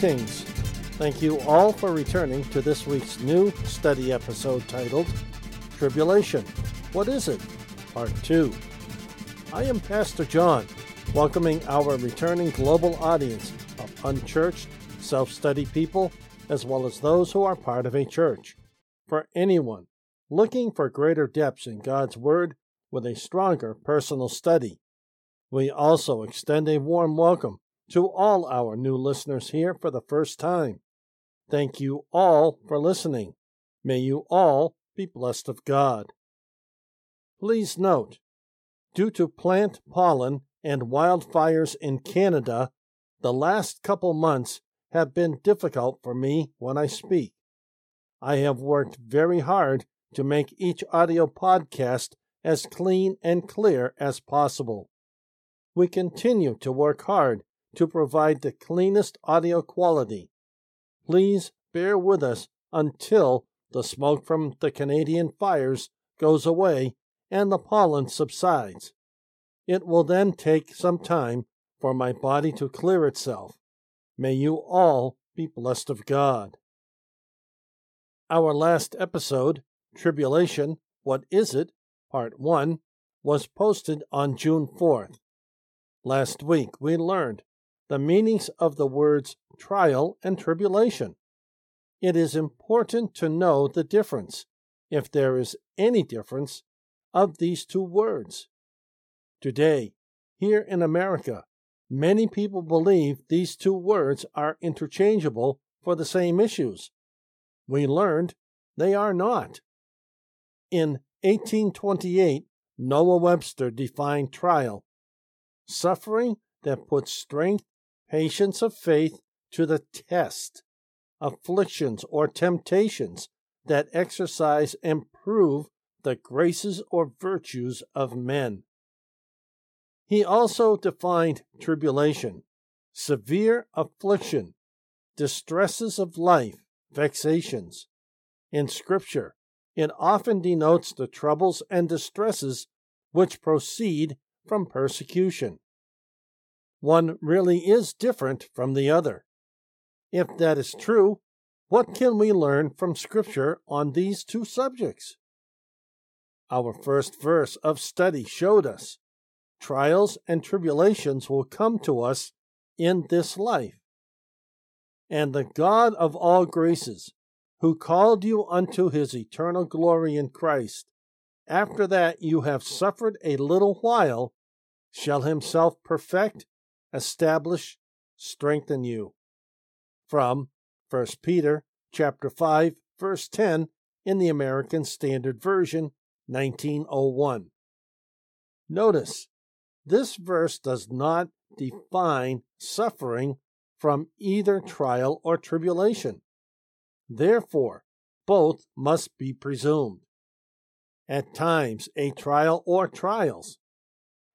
Greetings. Thank you all for returning to this week's new study episode titled Tribulation. What is it? Part 2. I am Pastor John, welcoming our returning global audience of unchurched, self study people, as well as those who are part of a church. For anyone looking for greater depths in God's Word with a stronger personal study. We also extend a warm welcome to all our new listeners here for the first time. Thank you all for listening. May you all be blessed of God. Please note, due to plant pollen and wildfires in Canada, the last couple months have been difficult for me when I speak. I have worked very hard to make each audio podcast as clean and clear as possible. We continue to work hard to provide the cleanest audio quality. Please bear with us until the smoke from the Canadian fires goes away and the pollen subsides. It will then take some time for my body to clear itself. May you all be blessed of God. Our last episode, Tribulation, What Is It? Part 1, was posted on June 4th. Last week we learned the meanings of the words trial and tribulation. It is important to know the difference, if there is any difference, of these two words. Today, here in America, many people believe these two words are interchangeable for the same issues. We learned they are not. In 1828, Noah Webster defined trial suffering that puts strength patience of faith to the test, afflictions or temptations that exercise and prove the graces or virtues of men. He also defined tribulation, severe affliction, distresses of life, vexations. In Scripture, it often denotes the troubles and distresses which proceed from persecution one really is different from the other. If that is true, what can we learn from Scripture on these two subjects? Our first verse of study showed us trials and tribulations will come to us in this life. And the God of all graces, who called you unto his eternal glory in Christ, after that you have suffered a little while, shall himself perfect, establish, strengthen you. From 1 Peter chapter 5 verse 10 in the American Standard Version 1901. Notice this verse does not define suffering from either trial or tribulation. Therefore, both must be presumed. At times, a trial or trials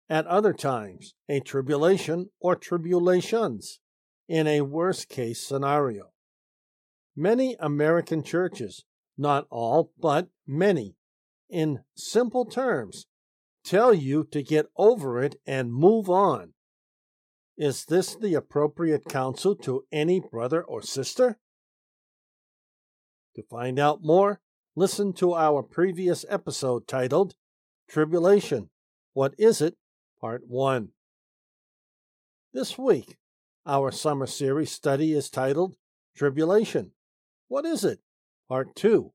at other times, a tribulation or tribulations in a worst case scenario. Many American churches, not all, but many, in simple terms, tell you to get over it and move on. Is this the appropriate counsel to any brother or sister? To find out more, listen to our previous episode titled Tribulation What is it Part 1. This week, our summer series study is titled Tribulation. What is it? Part 2.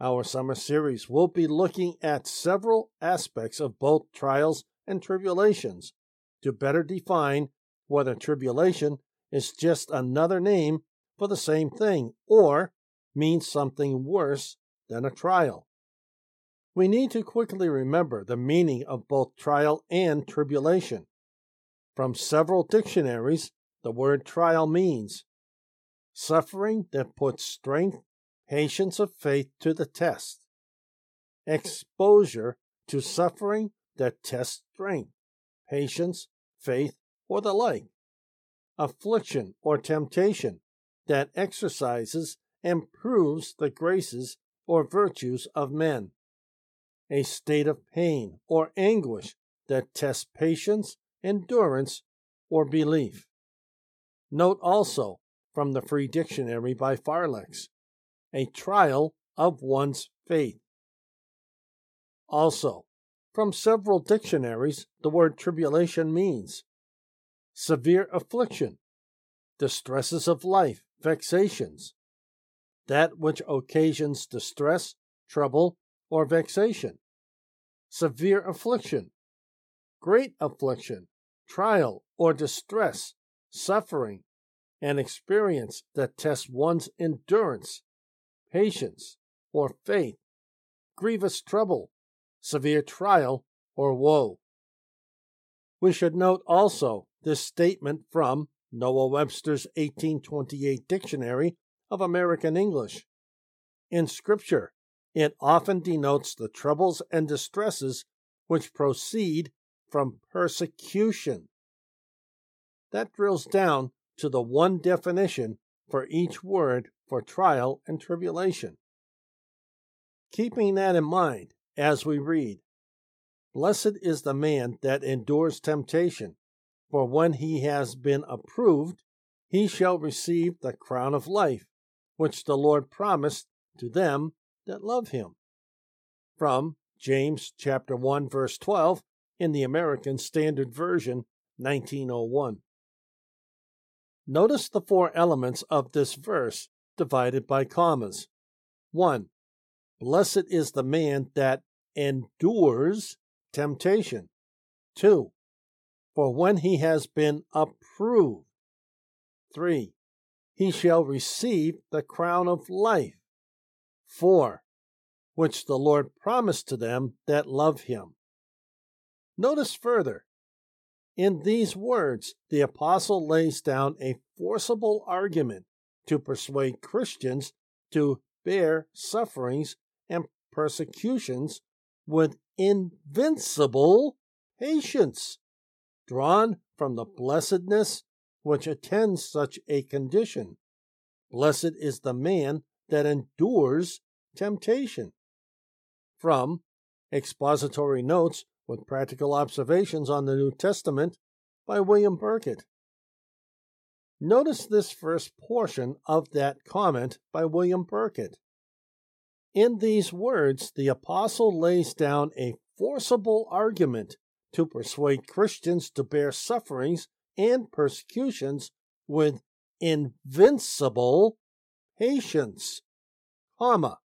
Our summer series will be looking at several aspects of both trials and tribulations to better define whether tribulation is just another name for the same thing or means something worse than a trial we need to quickly remember the meaning of both trial and tribulation. From several dictionaries, the word trial means suffering that puts strength, patience of faith to the test, exposure to suffering that tests strength, patience, faith, or the like, affliction or temptation that exercises and proves the graces or virtues of men a state of pain or anguish that tests patience, endurance, or belief. Note also from the Free Dictionary by Farlex, a trial of one's faith. Also, from several dictionaries, the word tribulation means severe affliction, distresses of life, vexations, that which occasions distress, trouble, or vexation, severe affliction, great affliction, trial or distress, suffering, an experience that tests one's endurance, patience, or faith, grievous trouble, severe trial, or woe. We should note also this statement from Noah Webster's 1828 Dictionary of American English. In Scripture, it often denotes the troubles and distresses which proceed from persecution. That drills down to the one definition for each word for trial and tribulation. Keeping that in mind as we read, Blessed is the man that endures temptation, for when he has been approved, he shall receive the crown of life, which the Lord promised to them that love him. From James chapter 1 verse 12 in the American Standard Version 1901. Notice the four elements of this verse divided by commas. 1. Blessed is the man that endures temptation. 2. For when he has been approved. 3. He shall receive the crown of life. 4. Which the Lord promised to them that love him. Notice further, in these words, the apostle lays down a forcible argument to persuade Christians to bear sufferings and persecutions with invincible patience, drawn from the blessedness which attends such a condition. Blessed is the man that endures temptation. From Expository Notes with Practical Observations on the New Testament by William Burkitt. Notice this first portion of that comment by William Burkitt. In these words, the apostle lays down a forcible argument to persuade Christians to bear sufferings and persecutions with invincible patience, comma.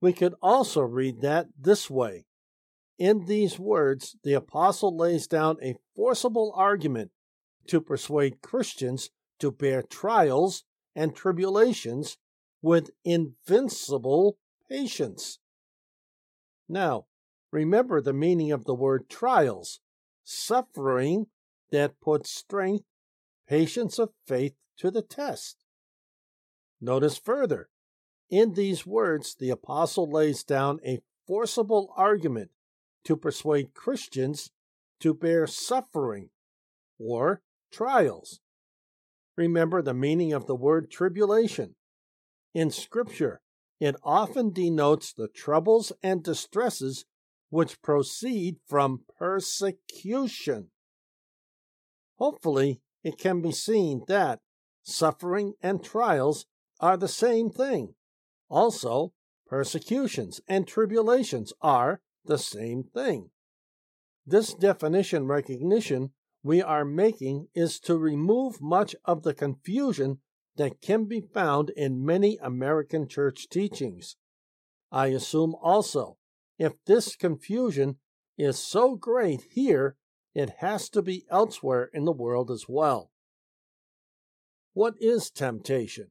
We could also read that this way in these words, the apostle lays down a forcible argument to persuade Christians to bear trials and tribulations with invincible patience. Now, remember the meaning of the word trials suffering that puts strength, patience of faith to the test. Notice further, in these words, the apostle lays down a forcible argument to persuade Christians to bear suffering or trials. Remember the meaning of the word tribulation. In Scripture, it often denotes the troubles and distresses which proceed from persecution. Hopefully, it can be seen that suffering and trials are the same thing. Also, persecutions and tribulations are the same thing. This definition recognition we are making is to remove much of the confusion that can be found in many American church teachings. I assume also, if this confusion is so great here, it has to be elsewhere in the world as well. What is temptation?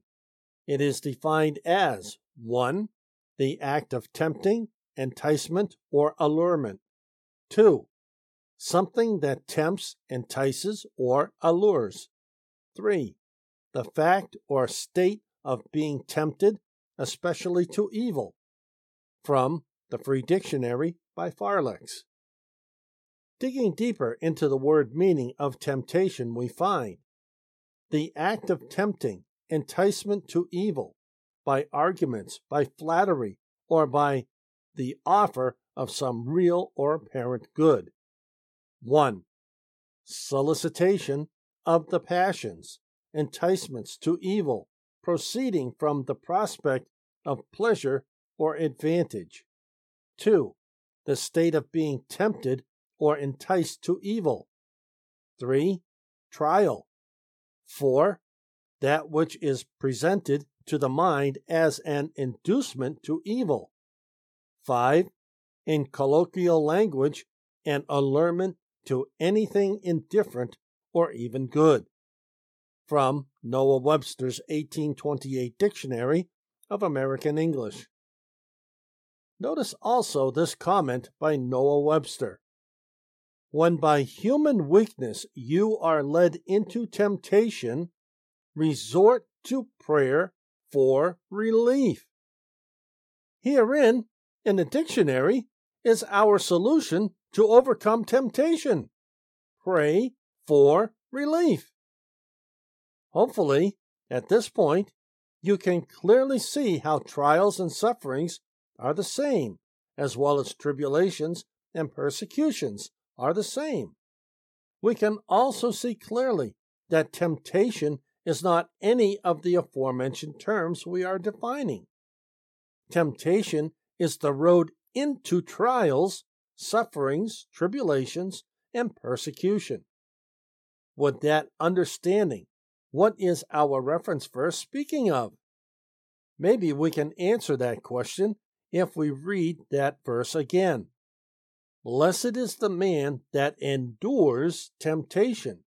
It is defined as 1. The act of tempting, enticement, or allurement. 2. Something that tempts, entices, or allures. 3. The fact or state of being tempted, especially to evil. From the Free Dictionary by Farlex. Digging deeper into the word meaning of temptation, we find the act of tempting, enticement to evil, by arguments, by flattery, or by the offer of some real or apparent good. 1. Solicitation of the passions, enticements to evil proceeding from the prospect of pleasure or advantage. 2. The state of being tempted or enticed to evil. 3. Trial. 4. That which is presented to the mind as an inducement to evil. 5. In colloquial language, an allurement to anything indifferent or even good. From Noah Webster's 1828 Dictionary of American English. Notice also this comment by Noah Webster. When by human weakness you are led into temptation, resort to prayer for relief. Herein, in the dictionary, is our solution to overcome temptation. Pray for relief. Hopefully, at this point, you can clearly see how trials and sufferings are the same, as well as tribulations and persecutions are the same. We can also see clearly that temptation is not any of the aforementioned terms we are defining. Temptation is the road into trials, sufferings, tribulations, and persecution. With that understanding, what is our reference verse speaking of? Maybe we can answer that question if we read that verse again. Blessed is the man that endures temptation,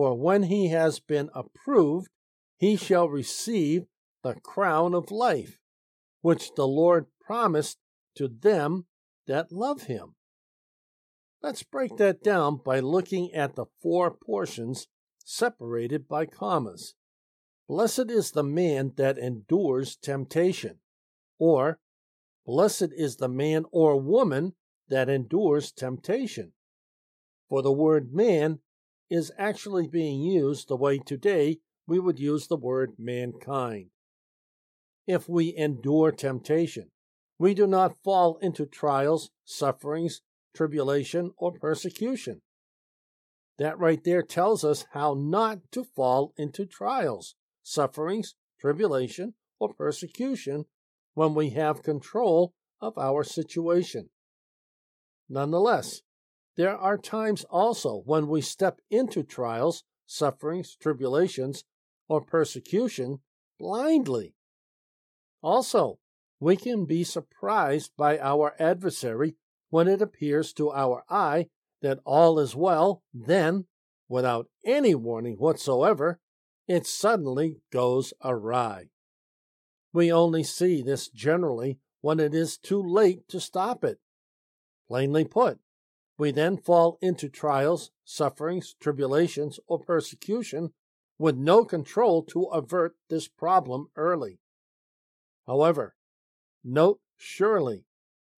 for when he has been approved, he shall receive the crown of life, which the Lord promised to them that love him. Let's break that down by looking at the four portions separated by commas. Blessed is the man that endures temptation, or Blessed is the man or woman that endures temptation. For the word man is actually being used the way today we would use the word mankind. If we endure temptation, we do not fall into trials, sufferings, tribulation, or persecution. That right there tells us how not to fall into trials, sufferings, tribulation, or persecution when we have control of our situation. Nonetheless, there are times also when we step into trials, sufferings, tribulations, or persecution blindly. Also, we can be surprised by our adversary when it appears to our eye that all is well, then, without any warning whatsoever, it suddenly goes awry. We only see this generally when it is too late to stop it. Plainly put, we then fall into trials, sufferings, tribulations, or persecution with no control to avert this problem early. However, note surely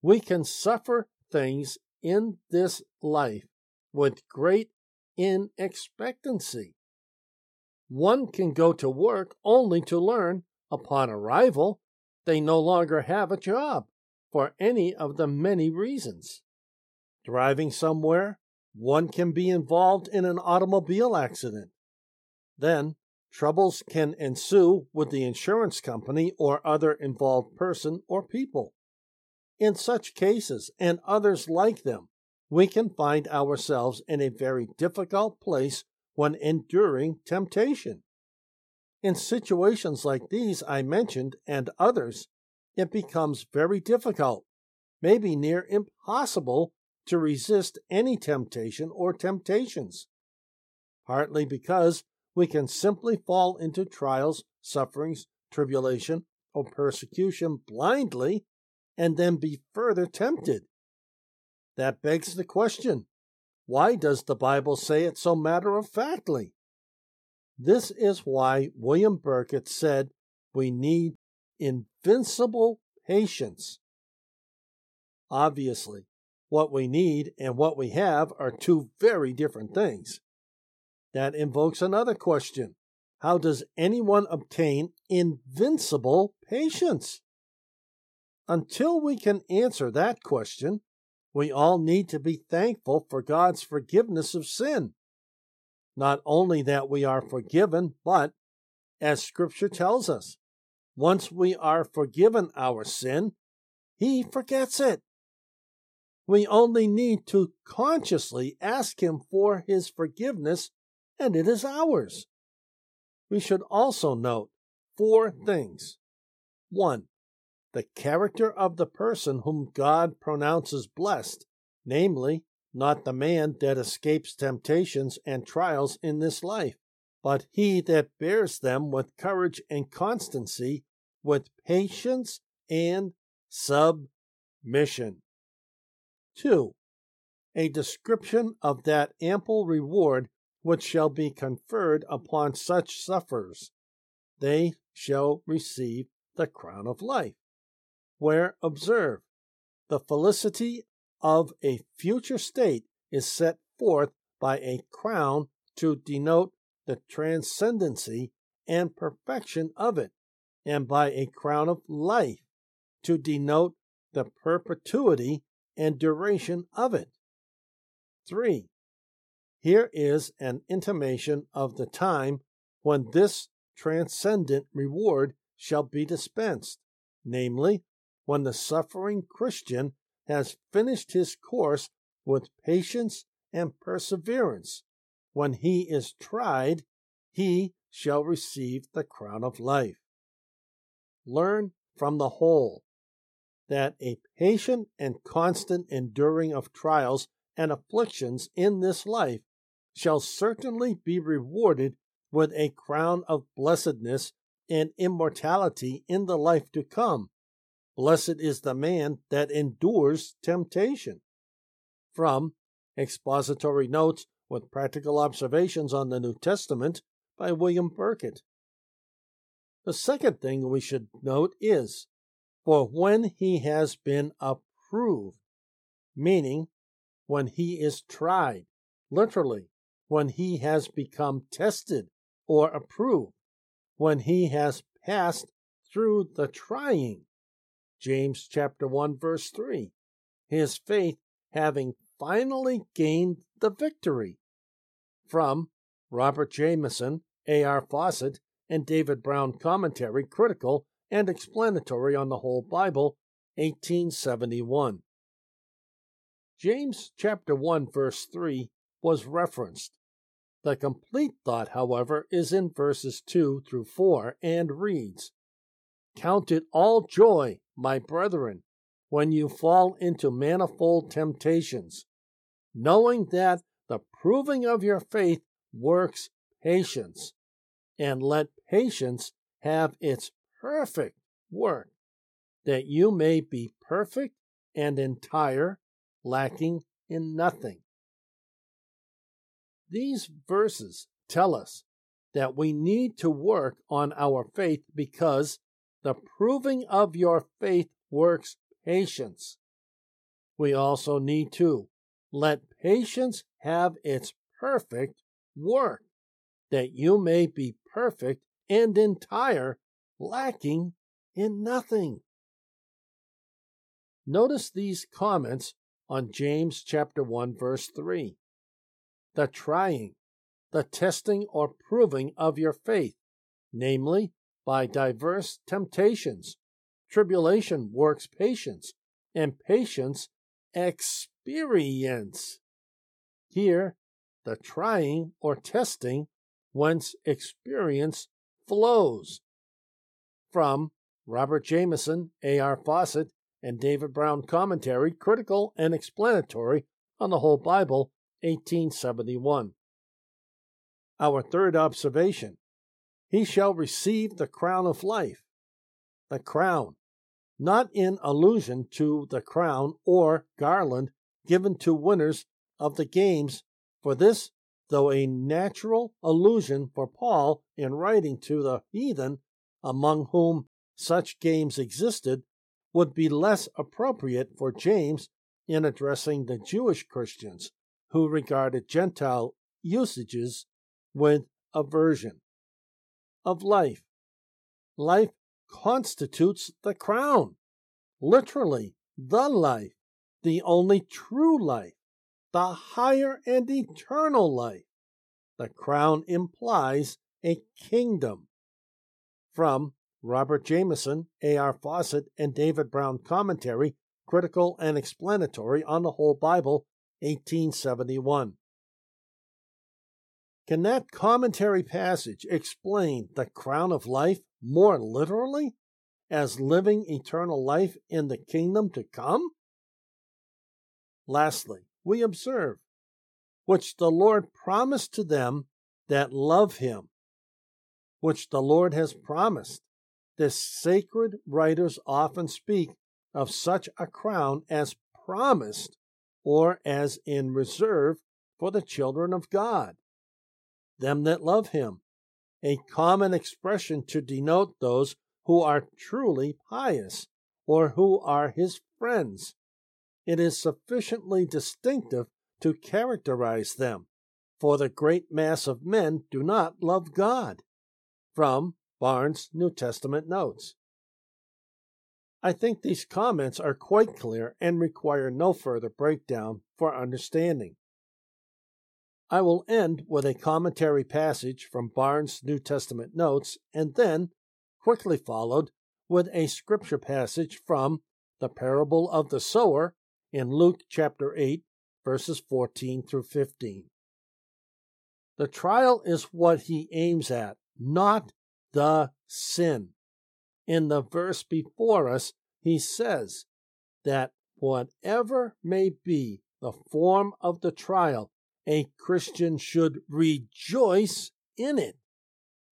we can suffer things in this life with great inexpectancy. One can go to work only to learn, upon arrival, they no longer have a job for any of the many reasons. Driving somewhere, one can be involved in an automobile accident. Then, troubles can ensue with the insurance company or other involved person or people. In such cases and others like them, we can find ourselves in a very difficult place when enduring temptation. In situations like these I mentioned and others, it becomes very difficult, maybe near impossible, to resist any temptation or temptations. Partly because we can simply fall into trials, sufferings, tribulation, or persecution blindly and then be further tempted. That begs the question why does the Bible say it so matter of factly? This is why William Burkitt said we need invincible patience. Obviously, what we need and what we have are two very different things. That invokes another question How does anyone obtain invincible patience? Until we can answer that question, we all need to be thankful for God's forgiveness of sin. Not only that we are forgiven, but, as Scripture tells us, once we are forgiven our sin, He forgets it. We only need to consciously ask Him for His forgiveness, and it is ours. We should also note four things. One, the character of the person whom God pronounces blessed, namely, not the man that escapes temptations and trials in this life, but he that bears them with courage and constancy, with patience and submission. 2. A description of that ample reward which shall be conferred upon such sufferers. They shall receive the crown of life. Where, observe, the felicity of a future state is set forth by a crown to denote the transcendency and perfection of it, and by a crown of life to denote the perpetuity and duration of it. 3. Here is an intimation of the time when this transcendent reward shall be dispensed, namely, when the suffering Christian has finished his course with patience and perseverance. When he is tried, he shall receive the crown of life. Learn from the whole that a patient and constant enduring of trials and afflictions in this life shall certainly be rewarded with a crown of blessedness and immortality in the life to come, Blessed is the man that endures temptation. From Expository Notes with Practical Observations on the New Testament by William Burkitt. The second thing we should note is, for when he has been approved, meaning when he is tried, literally, when he has become tested or approved, when he has passed through the trying, James chapter 1 verse 3. His faith having finally gained the victory. From Robert Jamieson, A.R. Fausset, and David Brown Commentary, Critical and Explanatory on the Whole Bible, 1871. James chapter 1 verse 3 was referenced. The complete thought, however, is in verses 2 through 4 and reads Count it all joy, my brethren, when you fall into manifold temptations, knowing that the proving of your faith works patience, and let patience have its perfect work, that you may be perfect and entire, lacking in nothing. These verses tell us that we need to work on our faith because the proving of your faith works patience. We also need to let patience have its perfect work, that you may be perfect and entire, lacking in nothing. Notice these comments on James chapter 1 verse 3. The trying, the testing or proving of your faith, namely by diverse temptations. Tribulation works patience, and patience experience. Here, the trying or testing whence experience flows. From Robert Jamieson, A.R. Fausset, and David Brown Commentary, Critical and Explanatory on the Whole Bible, 1871. Our third observation he shall receive the crown of life. The crown, not in allusion to the crown or garland given to winners of the games, for this, though a natural allusion for Paul in writing to the heathen among whom such games existed, would be less appropriate for James in addressing the Jewish Christians who regarded Gentile usages with aversion of life. Life constitutes the crown, literally, the life, the only true life, the higher and eternal life. the crown implies a kingdom. From Robert Jamieson, A.R. Fausset, and David Brown Commentary, Critical and Explanatory on the Whole Bible, 1871. Can that commentary passage explain the crown of life more literally as living eternal life in the kingdom to come? Lastly, we observe, which the Lord promised to them that love him, which the Lord has promised. The sacred writers often speak of such a crown as promised or as in reserve for the children of God, them that love him, a common expression to denote those who are truly pious or who are his friends. It is sufficiently distinctive to characterize them, for the great mass of men do not love God. From Barnes' New Testament Notes. I think these comments are quite clear and require no further breakdown for understanding. I will end with a commentary passage from Barnes' New Testament Notes and then, quickly followed, with a scripture passage from the parable of the sower in Luke chapter 8, verses 14 through 15. The trial is what he aims at, not the sin. In the verse before us, he says that whatever may be the form of the trial, a Christian should rejoice in it,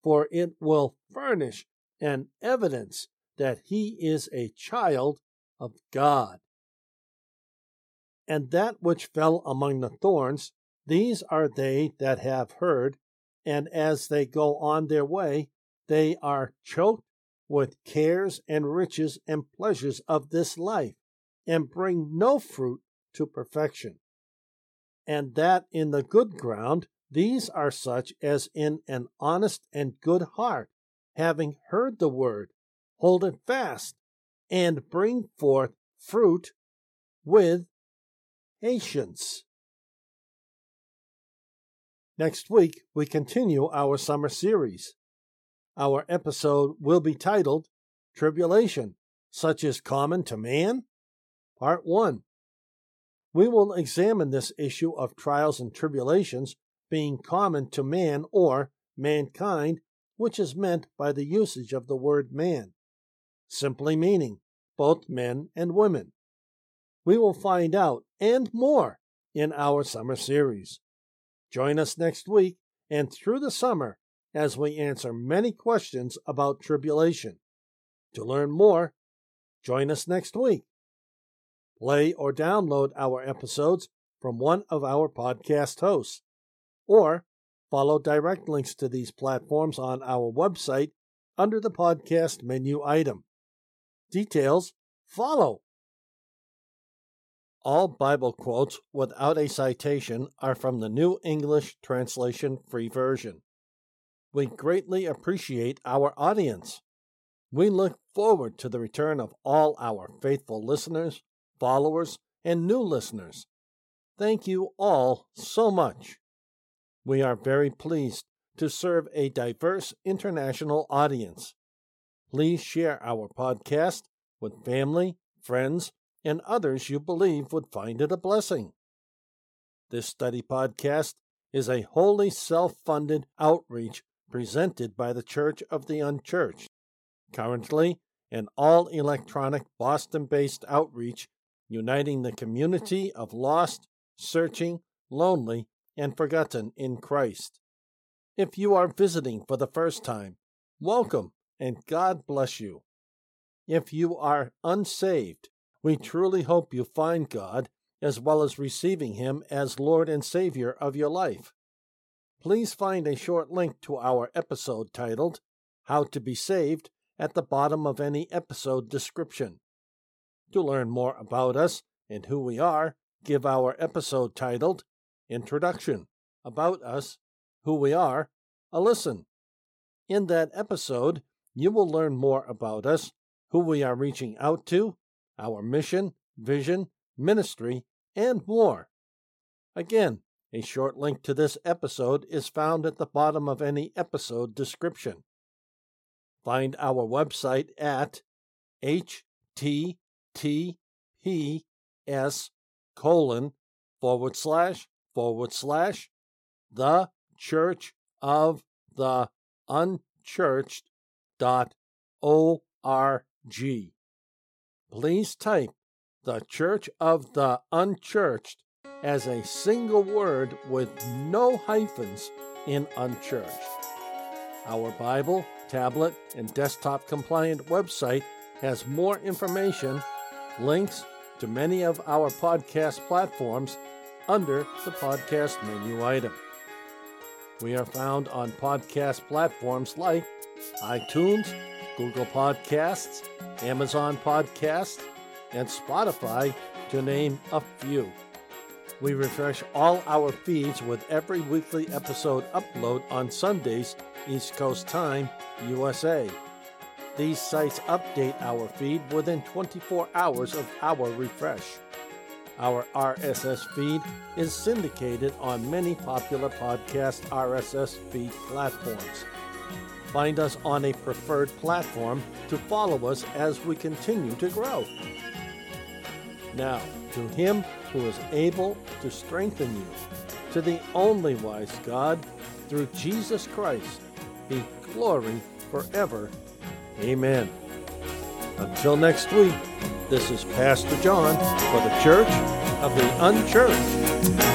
for it will furnish an evidence that he is a child of God. And that which fell among the thorns, these are they that have heard, and as they go on their way, they are choked with cares and riches and pleasures of this life, and bring no fruit to perfection. And that in the good ground, these are such as in an honest and good heart, having heard the word, hold it fast, and bring forth fruit with patience. Next week, we continue our summer series. Our episode will be titled Tribulation, Such is Common to Man? Part 1. We will examine this issue of trials and tribulations being common to man or mankind, which is meant by the usage of the word man, simply meaning both men and women. We will find out and more in our summer series. Join us next week and through the summer as we answer many questions about tribulation. To learn more, join us next week. Play or download our episodes from one of our podcast hosts, or follow direct links to these platforms on our website under the podcast menu item. Details follow. All Bible quotes without a citation are from the New English Translation Free Version. We greatly appreciate our audience. We look forward to the return of all our faithful listeners, followers, and new listeners. Thank you all so much. We are very pleased to serve a diverse international audience. Please share our podcast with family, friends, and others you believe would find it a blessing. This study podcast is a wholly self funded outreach presented by the Church of the Unchurched, currently an all electronic Boston based outreach uniting the community of lost, searching, lonely, and forgotten in Christ. If you are visiting for the first time, welcome and God bless you. If you are unsaved, we truly hope you find God as well as receiving Him as Lord and Savior of your life please find a short link to our episode titled How to Be Saved at the bottom of any episode description. To learn more about us and who we are, give our episode titled Introduction, About Us, Who We Are, a listen. In that episode, you will learn more about us, who we are reaching out to, our mission, vision, ministry, and more. Again, A short link to this episode is found at the bottom of any episode description. Find our website at https colon forward slash forward slash the church of the unchurched dot org. Please type the Church of the Unchurched as a single word with no hyphens in unchurched. Our Bible, tablet, and desktop compliant website has more information, links to many of our podcast platforms under the podcast menu item. We are found on podcast platforms like iTunes, Google Podcasts, Amazon Podcasts, and Spotify, to name a few. We refresh all our feeds with every weekly episode upload on Sundays, East Coast Time, USA. These sites update our feed within 24 hours of our refresh. Our RSS feed is syndicated on many popular podcast RSS feed platforms. Find us on a preferred platform to follow us as we continue to grow. Now, to Him who is able to strengthen you, to the only wise God, through Jesus Christ, be glory forever. Amen. Until next week, this is Pastor John for the Church of the Unchurched.